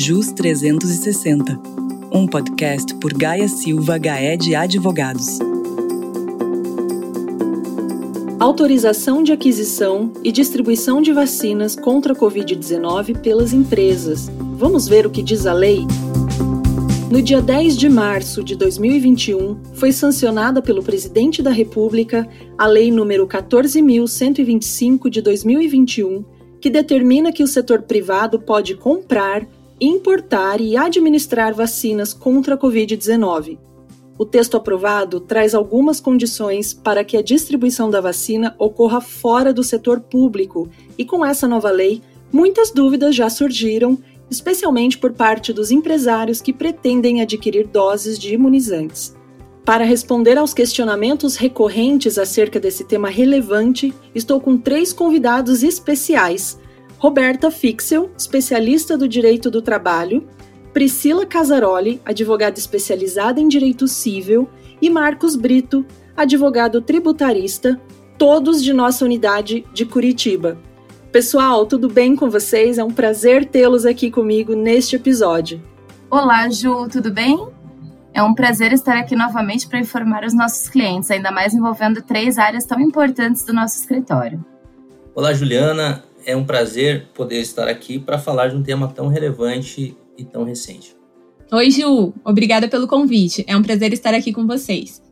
JUS 360, um podcast por Gaia Silva Gaé de Advogados. Autorização de aquisição e distribuição de vacinas contra a Covid-19 pelas empresas. Vamos ver o que diz a lei? No dia 10 de março de 2021, foi sancionada pelo Presidente da República a Lei nº 14.125 de 2021, que determina que o setor privado pode comprar, importar e administrar vacinas contra a Covid-19. O texto aprovado traz algumas condições para que a distribuição da vacina ocorra fora do setor público, e com essa nova lei, muitas dúvidas já surgiram especialmente por parte dos empresários que pretendem adquirir doses de imunizantes. Para responder aos questionamentos recorrentes acerca desse tema relevante, estou com três convidados especiais: Roberta Fixel, especialista do direito do trabalho, Priscila Casaroli, advogada especializada em direito civil, e Marcos Brito, advogado tributarista, todos de nossa unidade de Curitiba. Pessoal, tudo bem com vocês? É um prazer tê-los aqui comigo neste episódio. Olá, Ju, tudo bem? É um prazer estar aqui novamente para informar os nossos clientes, ainda mais envolvendo três áreas tão importantes do nosso escritório. Olá, Juliana. É um prazer poder estar aqui para falar de um tema tão relevante e tão recente. Oi, Ju. Obrigada pelo convite. É um prazer estar aqui com vocês.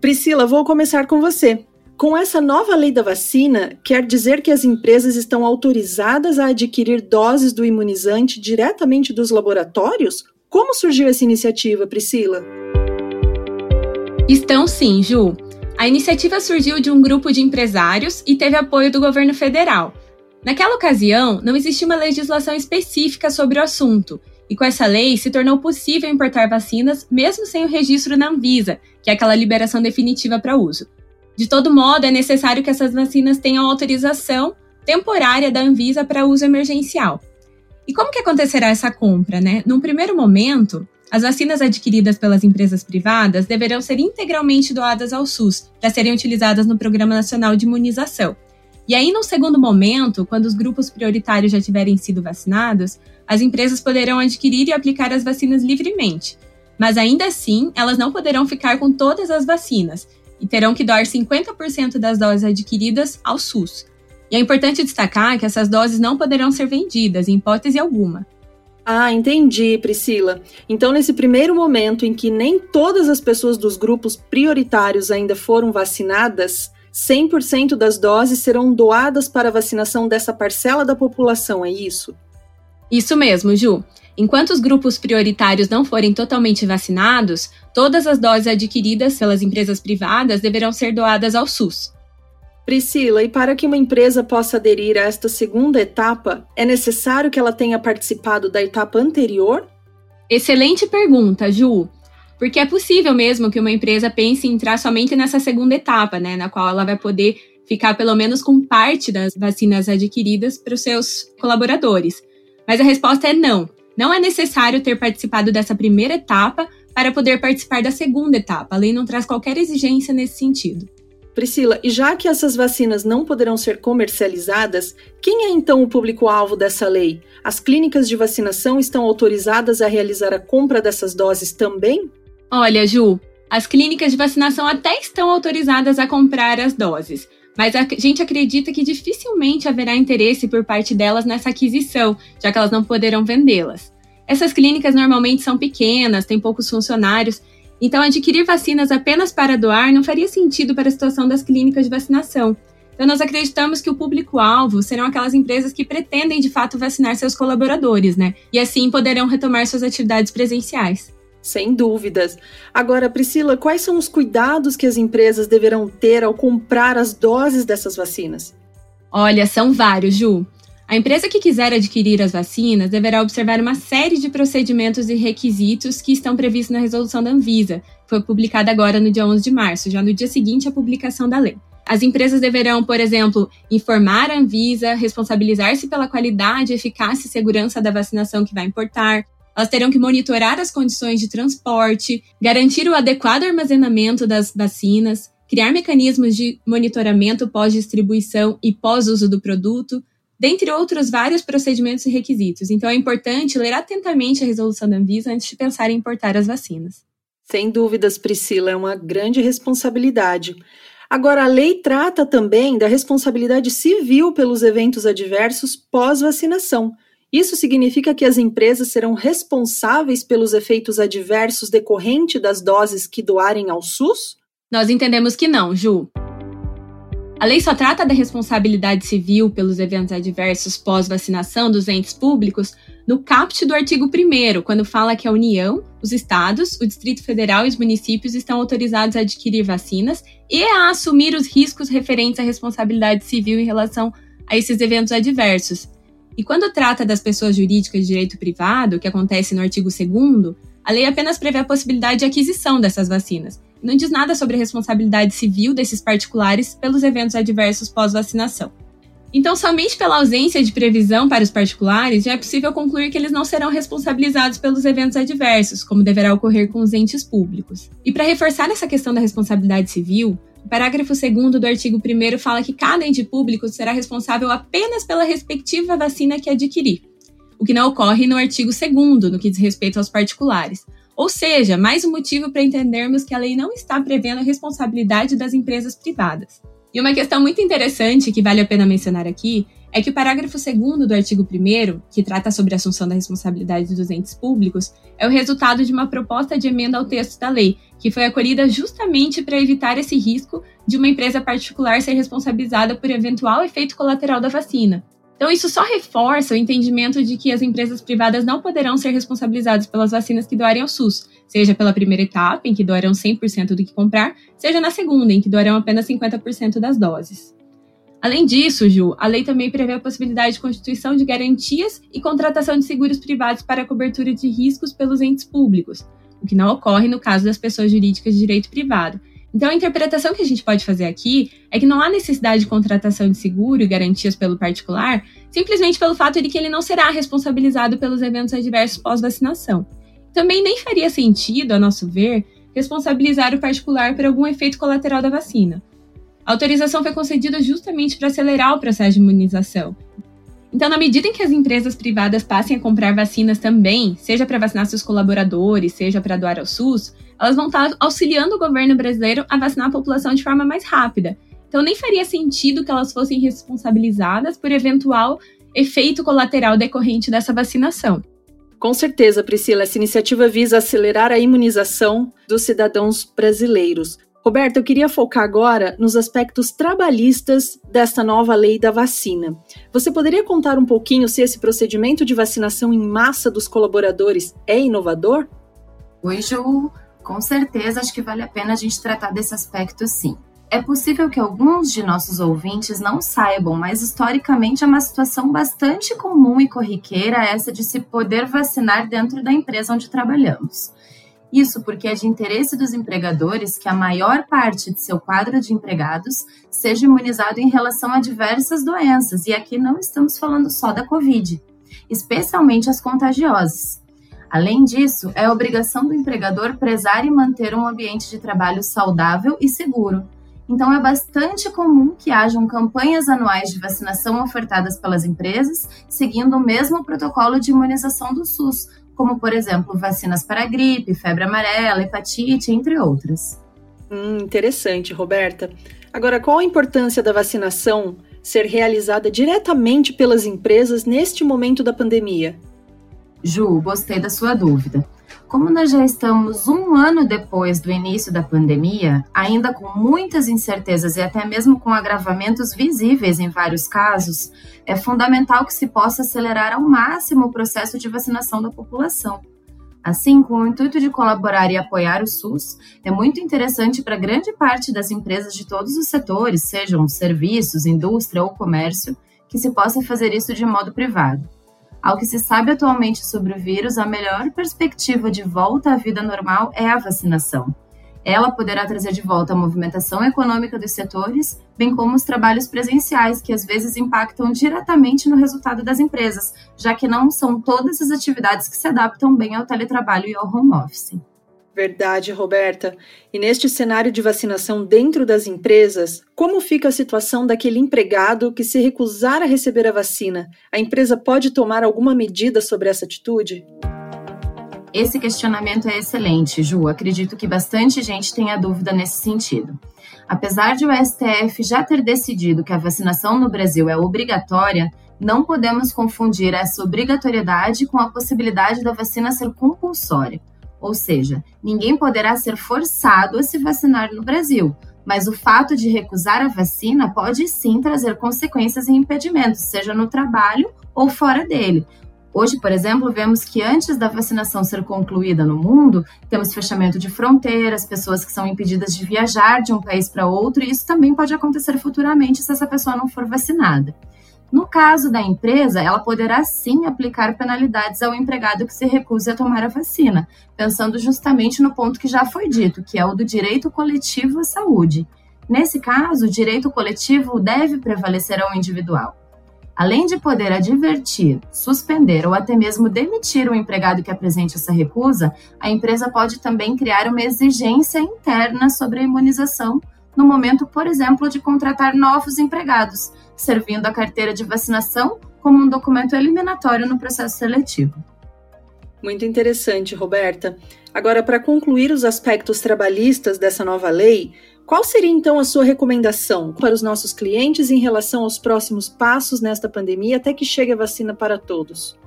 Priscila, vou começar com você. Com essa nova lei da vacina, quer dizer que as empresas estão autorizadas a adquirir doses do imunizante diretamente dos laboratórios? Como surgiu essa iniciativa, Priscila? Estão sim, Ju. A iniciativa surgiu de um grupo de empresários e teve apoio do governo federal. Naquela ocasião, não existia uma legislação específica sobre o assunto, e com essa lei se tornou possível importar vacinas mesmo sem o registro na Anvisa, que é aquela liberação definitiva para uso. De todo modo, é necessário que essas vacinas tenham autorização temporária da Anvisa para uso emergencial. E como que acontecerá essa compra, né? Num primeiro momento, as vacinas adquiridas pelas empresas privadas deverão ser integralmente doadas ao SUS para serem utilizadas no Programa Nacional de Imunização. E aí, num segundo momento, quando os grupos prioritários já tiverem sido vacinados, as empresas poderão adquirir e aplicar as vacinas livremente. Mas ainda assim, elas não poderão ficar com todas as vacinas, e terão que doar 50% das doses adquiridas ao SUS. E é importante destacar que essas doses não poderão ser vendidas, em hipótese alguma. Ah, entendi, Priscila. Então, nesse primeiro momento em que nem todas as pessoas dos grupos prioritários ainda foram vacinadas, 100% das doses serão doadas para a vacinação dessa parcela da população, é isso? Isso mesmo, Ju. Enquanto os grupos prioritários não forem totalmente vacinados, todas as doses adquiridas pelas empresas privadas deverão ser doadas ao SUS. Priscila, e para que uma empresa possa aderir a esta segunda etapa, é necessário que ela tenha participado da etapa anterior? Excelente pergunta, Ju. Porque é possível mesmo que uma empresa pense em entrar somente nessa segunda etapa, né, na qual ela vai poder ficar pelo menos com parte das vacinas adquiridas para os seus colaboradores. Mas a resposta é não. Não é necessário ter participado dessa primeira etapa para poder participar da segunda etapa. A lei não traz qualquer exigência nesse sentido. Priscila, e já que essas vacinas não poderão ser comercializadas, quem é então o público-alvo dessa lei? As clínicas de vacinação estão autorizadas a realizar a compra dessas doses também? Olha, Ju, as clínicas de vacinação até estão autorizadas a comprar as doses, mas a gente acredita que dificilmente haverá interesse por parte delas nessa aquisição, já que elas não poderão vendê-las. Essas clínicas normalmente são pequenas, têm poucos funcionários, então adquirir vacinas apenas para doar não faria sentido para a situação das clínicas de vacinação. Então, nós acreditamos que o público-alvo serão aquelas empresas que pretendem de fato vacinar seus colaboradores, né? E assim poderão retomar suas atividades presenciais. Sem dúvidas. Agora, Priscila, quais são os cuidados que as empresas deverão ter ao comprar as doses dessas vacinas? Olha, são vários, Ju. A empresa que quiser adquirir as vacinas deverá observar uma série de procedimentos e requisitos que estão previstos na resolução da Anvisa, que foi publicada agora no dia 11 de março, já no dia seguinte à publicação da lei. As empresas deverão, por exemplo, informar a Anvisa, responsabilizar-se pela qualidade, eficácia e segurança da vacinação que vai importar, elas terão que monitorar as condições de transporte, garantir o adequado armazenamento das vacinas, criar mecanismos de monitoramento pós-distribuição e pós-uso do produto, dentre outros vários procedimentos e requisitos. Então é importante ler atentamente a resolução da Anvisa antes de pensar em importar as vacinas. Sem dúvidas, Priscila, é uma grande responsabilidade. Agora, a lei trata também da responsabilidade civil pelos eventos adversos pós-vacinação. Isso significa que as empresas serão responsáveis pelos efeitos adversos decorrentes das doses que doarem ao SUS? Nós entendemos que não, Ju. A lei só trata da responsabilidade civil pelos eventos adversos pós-vacinação dos entes públicos no caput do artigo 1, quando fala que a União, os estados, o Distrito Federal e os municípios estão autorizados a adquirir vacinas e a assumir os riscos referentes à responsabilidade civil em relação a esses eventos adversos. E quando trata das pessoas jurídicas de direito privado, que acontece no artigo 2, a lei apenas prevê a possibilidade de aquisição dessas vacinas, não diz nada sobre a responsabilidade civil desses particulares pelos eventos adversos pós-vacinação. Então, somente pela ausência de previsão para os particulares, já é possível concluir que eles não serão responsabilizados pelos eventos adversos, como deverá ocorrer com os entes públicos. E para reforçar essa questão da responsabilidade civil, o parágrafo 2 do artigo 1 fala que cada ente público será responsável apenas pela respectiva vacina que adquirir, o que não ocorre no artigo 2, no que diz respeito aos particulares. Ou seja, mais um motivo para entendermos que a lei não está prevendo a responsabilidade das empresas privadas. E uma questão muito interessante que vale a pena mencionar aqui é que o parágrafo 2 do artigo 1, que trata sobre a assunção da responsabilidade dos entes públicos, é o resultado de uma proposta de emenda ao texto da lei, que foi acolhida justamente para evitar esse risco de uma empresa particular ser responsabilizada por eventual efeito colateral da vacina. Então, isso só reforça o entendimento de que as empresas privadas não poderão ser responsabilizadas pelas vacinas que doarem ao SUS, seja pela primeira etapa, em que doarão 100% do que comprar, seja na segunda, em que doarão apenas 50% das doses. Além disso, Ju, a lei também prevê a possibilidade de constituição de garantias e contratação de seguros privados para a cobertura de riscos pelos entes públicos, o que não ocorre no caso das pessoas jurídicas de direito privado, então, a interpretação que a gente pode fazer aqui é que não há necessidade de contratação de seguro e garantias pelo particular, simplesmente pelo fato de que ele não será responsabilizado pelos eventos adversos pós-vacinação. Também nem faria sentido, a nosso ver, responsabilizar o particular por algum efeito colateral da vacina. A autorização foi concedida justamente para acelerar o processo de imunização. Então, na medida em que as empresas privadas passem a comprar vacinas também, seja para vacinar seus colaboradores, seja para doar ao SUS, elas vão estar auxiliando o governo brasileiro a vacinar a população de forma mais rápida. Então, nem faria sentido que elas fossem responsabilizadas por eventual efeito colateral decorrente dessa vacinação. Com certeza, Priscila, essa iniciativa visa acelerar a imunização dos cidadãos brasileiros. Roberto, eu queria focar agora nos aspectos trabalhistas desta nova lei da vacina. Você poderia contar um pouquinho se esse procedimento de vacinação em massa dos colaboradores é inovador? Oi, Ju. Com certeza, acho que vale a pena a gente tratar desse aspecto sim. É possível que alguns de nossos ouvintes não saibam, mas historicamente é uma situação bastante comum e corriqueira essa de se poder vacinar dentro da empresa onde trabalhamos. Isso porque é de interesse dos empregadores que a maior parte de seu quadro de empregados seja imunizado em relação a diversas doenças, e aqui não estamos falando só da Covid, especialmente as contagiosas. Além disso, é obrigação do empregador prezar e manter um ambiente de trabalho saudável e seguro. Então, é bastante comum que hajam campanhas anuais de vacinação ofertadas pelas empresas, seguindo o mesmo protocolo de imunização do SUS, como, por exemplo, vacinas para gripe, febre amarela, hepatite, entre outras. Hum, interessante, Roberta. Agora, qual a importância da vacinação ser realizada diretamente pelas empresas neste momento da pandemia? Ju, gostei da sua dúvida. Como nós já estamos um ano depois do início da pandemia, ainda com muitas incertezas e até mesmo com agravamentos visíveis em vários casos, é fundamental que se possa acelerar ao máximo o processo de vacinação da população. Assim, com o intuito de colaborar e apoiar o SUS, é muito interessante para grande parte das empresas de todos os setores, sejam serviços, indústria ou comércio, que se possa fazer isso de modo privado. Ao que se sabe atualmente sobre o vírus, a melhor perspectiva de volta à vida normal é a vacinação. Ela poderá trazer de volta a movimentação econômica dos setores, bem como os trabalhos presenciais, que às vezes impactam diretamente no resultado das empresas, já que não são todas as atividades que se adaptam bem ao teletrabalho e ao home office. Verdade, Roberta. E neste cenário de vacinação dentro das empresas, como fica a situação daquele empregado que se recusar a receber a vacina? A empresa pode tomar alguma medida sobre essa atitude? Esse questionamento é excelente, Ju. Acredito que bastante gente tenha dúvida nesse sentido. Apesar de o STF já ter decidido que a vacinação no Brasil é obrigatória, não podemos confundir essa obrigatoriedade com a possibilidade da vacina ser compulsória. Ou seja, ninguém poderá ser forçado a se vacinar no Brasil, mas o fato de recusar a vacina pode sim trazer consequências e impedimentos, seja no trabalho ou fora dele, Hoje, por exemplo, vemos que antes da vacinação ser concluída no mundo, temos fechamento de fronteiras, pessoas que são impedidas de viajar de um país para outro, e isso também pode acontecer futuramente se essa pessoa não for vacinada. No caso da empresa, ela poderá sim aplicar penalidades ao empregado que se recuse a tomar a vacina, pensando justamente no ponto que já foi dito, que é o do direito coletivo à saúde. Nesse caso, o direito coletivo deve prevalecer ao individual. Além de poder advertir, suspender ou até mesmo demitir o empregado que apresente essa recusa, a empresa pode também criar uma exigência interna sobre a imunização no momento, por exemplo, de contratar novos empregados, servindo a carteira de vacinação como um documento eliminatório no processo seletivo. Muito interessante, Roberta. Agora, para concluir os aspectos trabalhistas dessa nova lei, qual seria então a sua recomendação para os nossos clientes em relação aos próximos passos nesta pandemia até que chegue a vacina para todos?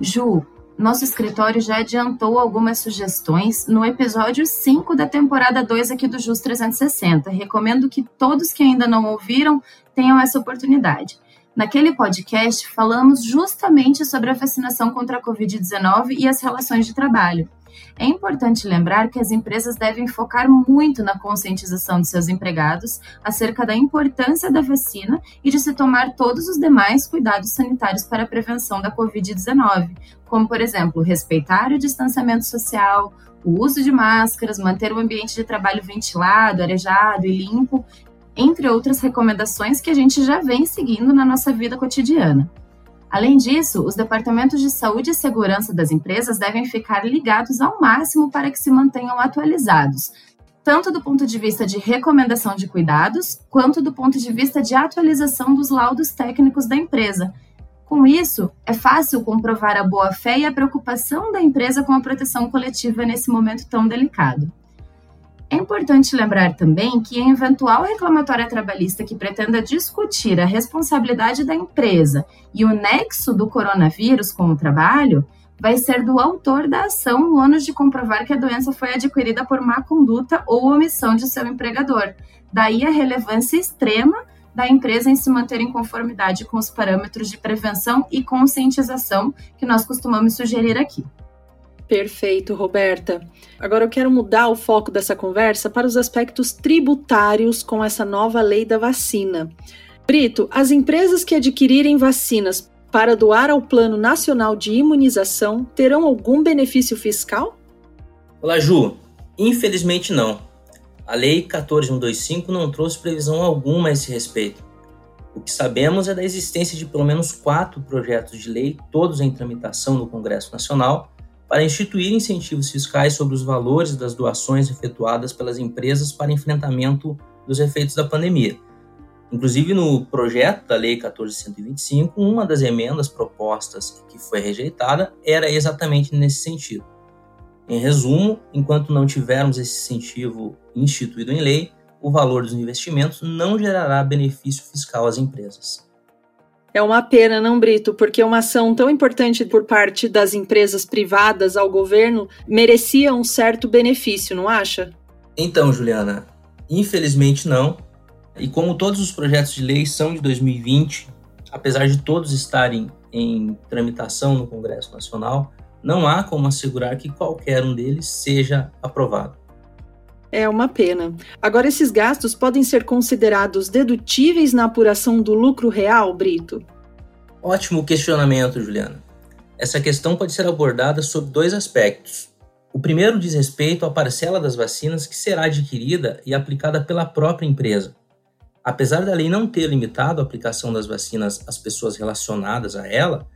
Ju, nosso escritório já adiantou algumas sugestões no episódio 5 da temporada 2 aqui do JUS 360. Recomendo que todos que ainda não ouviram tenham essa oportunidade. Naquele podcast, falamos justamente sobre a vacinação contra a Covid-19 e as relações de trabalho. É importante lembrar que as empresas devem focar muito na conscientização de seus empregados acerca da importância da vacina e de se tomar todos os demais cuidados sanitários para a prevenção da Covid-19, como, por exemplo, respeitar o distanciamento social, o uso de máscaras, manter o ambiente de trabalho ventilado, arejado e limpo, entre outras recomendações que a gente já vem seguindo na nossa vida cotidiana. Além disso, os departamentos de saúde e segurança das empresas devem ficar ligados ao máximo para que se mantenham atualizados, tanto do ponto de vista de recomendação de cuidados, quanto do ponto de vista de atualização dos laudos técnicos da empresa. Com isso, é fácil comprovar a boa-fé e a preocupação da empresa com a proteção coletiva nesse momento tão delicado. É importante lembrar também que a eventual reclamatória trabalhista que pretenda discutir a responsabilidade da empresa e o nexo do coronavírus com o trabalho vai ser do autor da ação o ônus de comprovar que a doença foi adquirida por má conduta ou omissão de seu empregador. Daí a relevância extrema da empresa em se manter em conformidade com os parâmetros de prevenção e conscientização que nós costumamos sugerir aqui. Perfeito, Roberta. Agora eu quero mudar o foco dessa conversa para os aspectos tributários com essa nova lei da vacina. Brito, as empresas que adquirirem vacinas para doar ao Plano Nacional de Imunização terão algum benefício fiscal? Olá, Ju. Infelizmente não. A Lei 14125 não trouxe previsão alguma a esse respeito. O que sabemos é da existência de pelo menos quatro projetos de lei, todos em tramitação no Congresso Nacional, para instituir incentivos fiscais sobre os valores das doações efetuadas pelas empresas para enfrentamento dos efeitos da pandemia. Inclusive, no projeto da Lei 1425, uma das emendas propostas que foi rejeitada era exatamente nesse sentido. Em resumo, enquanto não tivermos esse incentivo instituído em lei, o valor dos investimentos não gerará benefício fiscal às empresas. É uma pena, não, Brito, porque uma ação tão importante por parte das empresas privadas ao governo merecia um certo benefício, não acha? Então, Juliana, infelizmente não. E como todos os projetos de lei são de 2020, apesar de todos estarem em tramitação no Congresso Nacional, não há como assegurar que qualquer um deles seja aprovado. É uma pena. Agora, esses gastos podem ser considerados dedutíveis na apuração do lucro real, Brito? Ótimo questionamento, Juliana. Essa questão pode ser abordada sob dois aspectos. O primeiro diz respeito à parcela das vacinas que será adquirida e aplicada pela própria empresa. Apesar da lei não ter limitado a aplicação das vacinas às pessoas relacionadas a ela,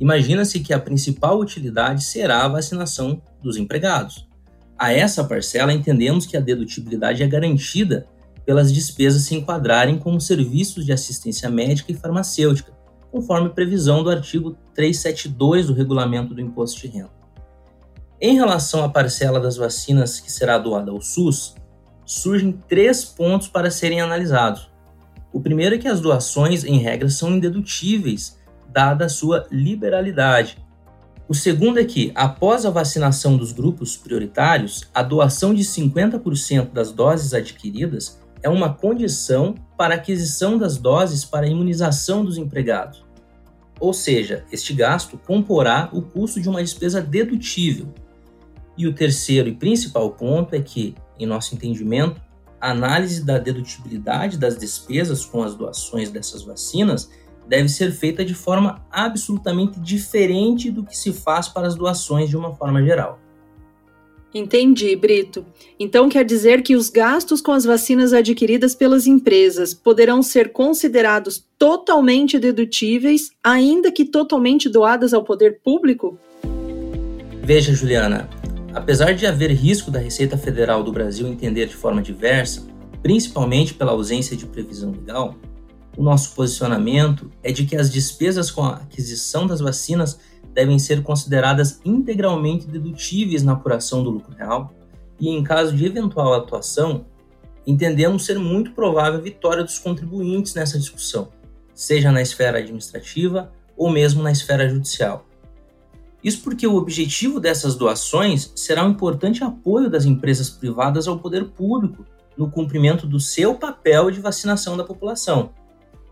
imagina-se que a principal utilidade será a vacinação dos empregados. A essa parcela, entendemos que a dedutibilidade é garantida pelas despesas se enquadrarem como serviços de assistência médica e farmacêutica, conforme previsão do artigo 372 do Regulamento do Imposto de Renda. Em relação à parcela das vacinas que será doada ao SUS, surgem três pontos para serem analisados. O primeiro é que as doações, em regra, são indedutíveis, dada a sua liberalidade. O segundo é que, após a vacinação dos grupos prioritários, a doação de 50% das doses adquiridas é uma condição para a aquisição das doses para a imunização dos empregados. Ou seja, este gasto comporá o custo de uma despesa dedutível. E o terceiro e principal ponto é que, em nosso entendimento, a análise da dedutibilidade das despesas com as doações dessas vacinas deve ser feita de forma absolutamente diferente do que se faz para as doações de uma forma geral. Entendi, Brito. Então quer dizer que os gastos com as vacinas adquiridas pelas empresas poderão ser considerados totalmente dedutíveis, ainda que totalmente doadas ao poder público? Veja, Juliana, apesar de haver risco da Receita Federal do Brasil entender de forma diversa, principalmente pela ausência de previsão legal, o nosso posicionamento é de que as despesas com a aquisição das vacinas devem ser consideradas integralmente dedutíveis na apuração do lucro real e, em caso de eventual atuação, entendemos ser muito provável a vitória dos contribuintes nessa discussão, seja na esfera administrativa ou mesmo na esfera judicial. Isso porque o objetivo dessas doações será um importante apoio das empresas privadas ao poder público no cumprimento do seu papel de vacinação da população.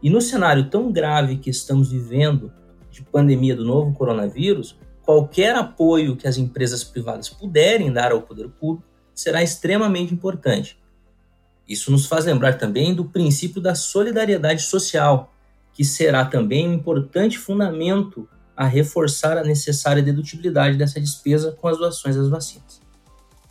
E no cenário tão grave que estamos vivendo de pandemia do novo coronavírus, qualquer apoio que as empresas privadas puderem dar ao poder público será extremamente importante. Isso nos faz lembrar também do princípio da solidariedade social, que será também um importante fundamento a reforçar a necessária dedutibilidade dessa despesa com as doações das vacinas.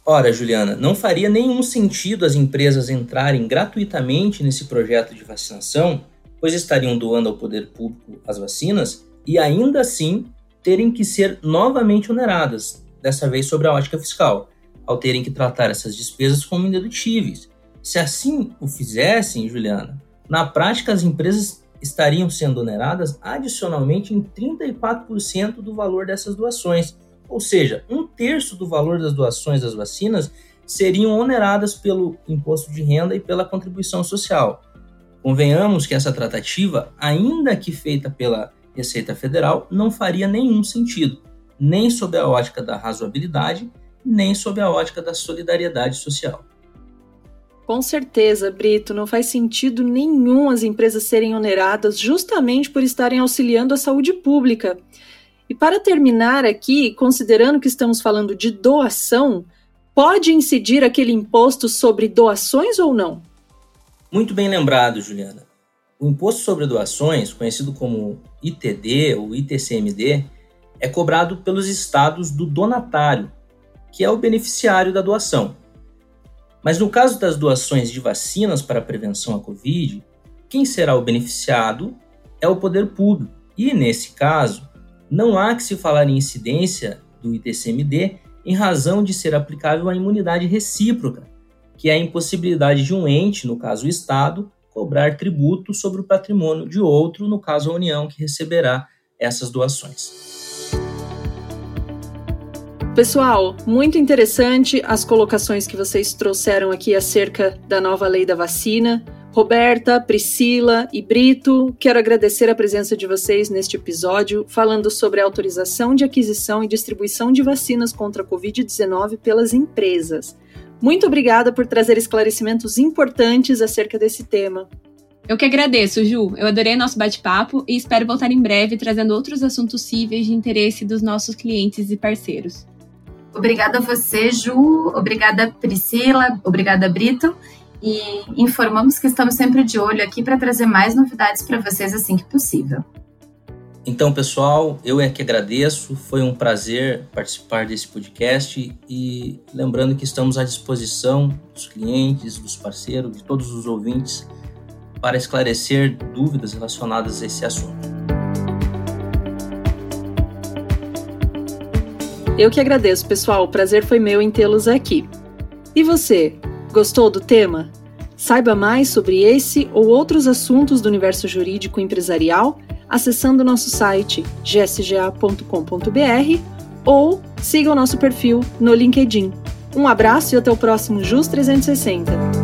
Ora, Juliana, não faria nenhum sentido as empresas entrarem gratuitamente nesse projeto de vacinação, pois estariam doando ao poder público as vacinas e ainda assim terem que ser novamente oneradas, dessa vez sobre a ótica fiscal, ao terem que tratar essas despesas como indedutíveis. Se assim o fizessem, Juliana, na prática as empresas estariam sendo oneradas adicionalmente em 34% do valor dessas doações, ou seja, um terço do valor das doações das vacinas seriam oneradas pelo imposto de renda e pela contribuição social. Convenhamos que essa tratativa, ainda que feita pela Receita Federal não faria nenhum sentido, nem sob a ótica da razoabilidade, nem sob a ótica da solidariedade social. Com certeza, Brito, não faz sentido nenhum as empresas serem oneradas justamente por estarem auxiliando a saúde pública. E para terminar aqui, considerando que estamos falando de doação, pode incidir aquele imposto sobre doações ou não? Muito bem lembrado, Juliana. O imposto sobre doações, conhecido como ITD ou ITCMD, é cobrado pelos estados do donatário, que é o beneficiário da doação. Mas no caso das doações de vacinas para a prevenção à Covid, quem será o beneficiado é o poder público. E nesse caso, não há que se falar em incidência do ITCMD em razão de ser aplicável a imunidade recíproca, que é a impossibilidade de um ente, no caso o Estado, cobrar tributo sobre o patrimônio de outro, no caso a União, que receberá essas doações. Pessoal, muito interessante as colocações que vocês trouxeram aqui acerca da nova lei da vacina. Roberta, Priscila e Brito, quero agradecer a presença de vocês neste episódio, falando sobre a autorização de aquisição e distribuição de vacinas contra a Covid-19 pelas empresas. Muito obrigada por trazer esclarecimentos importantes acerca desse tema. Eu que agradeço, Ju. Eu adorei nosso bate-papo e espero voltar em breve trazendo outros assuntos cíveis de interesse dos nossos clientes e parceiros. Obrigada a você, Ju. Obrigada, Priscila. Obrigada, Brito. E informamos que estamos sempre de olho aqui para trazer mais novidades para vocês assim que possível. Então, pessoal, eu é que agradeço. Foi um prazer participar desse podcast e lembrando que estamos à disposição dos clientes, dos parceiros, de todos os ouvintes para esclarecer dúvidas relacionadas a esse assunto. Eu que agradeço, pessoal. O prazer foi meu em tê-los aqui. E você, gostou do tema? Saiba mais sobre esse ou outros assuntos do universo jurídico empresarial acessando nosso site gsga.com.br ou siga o nosso perfil no LinkedIn. Um abraço e até o próximo JUS 360.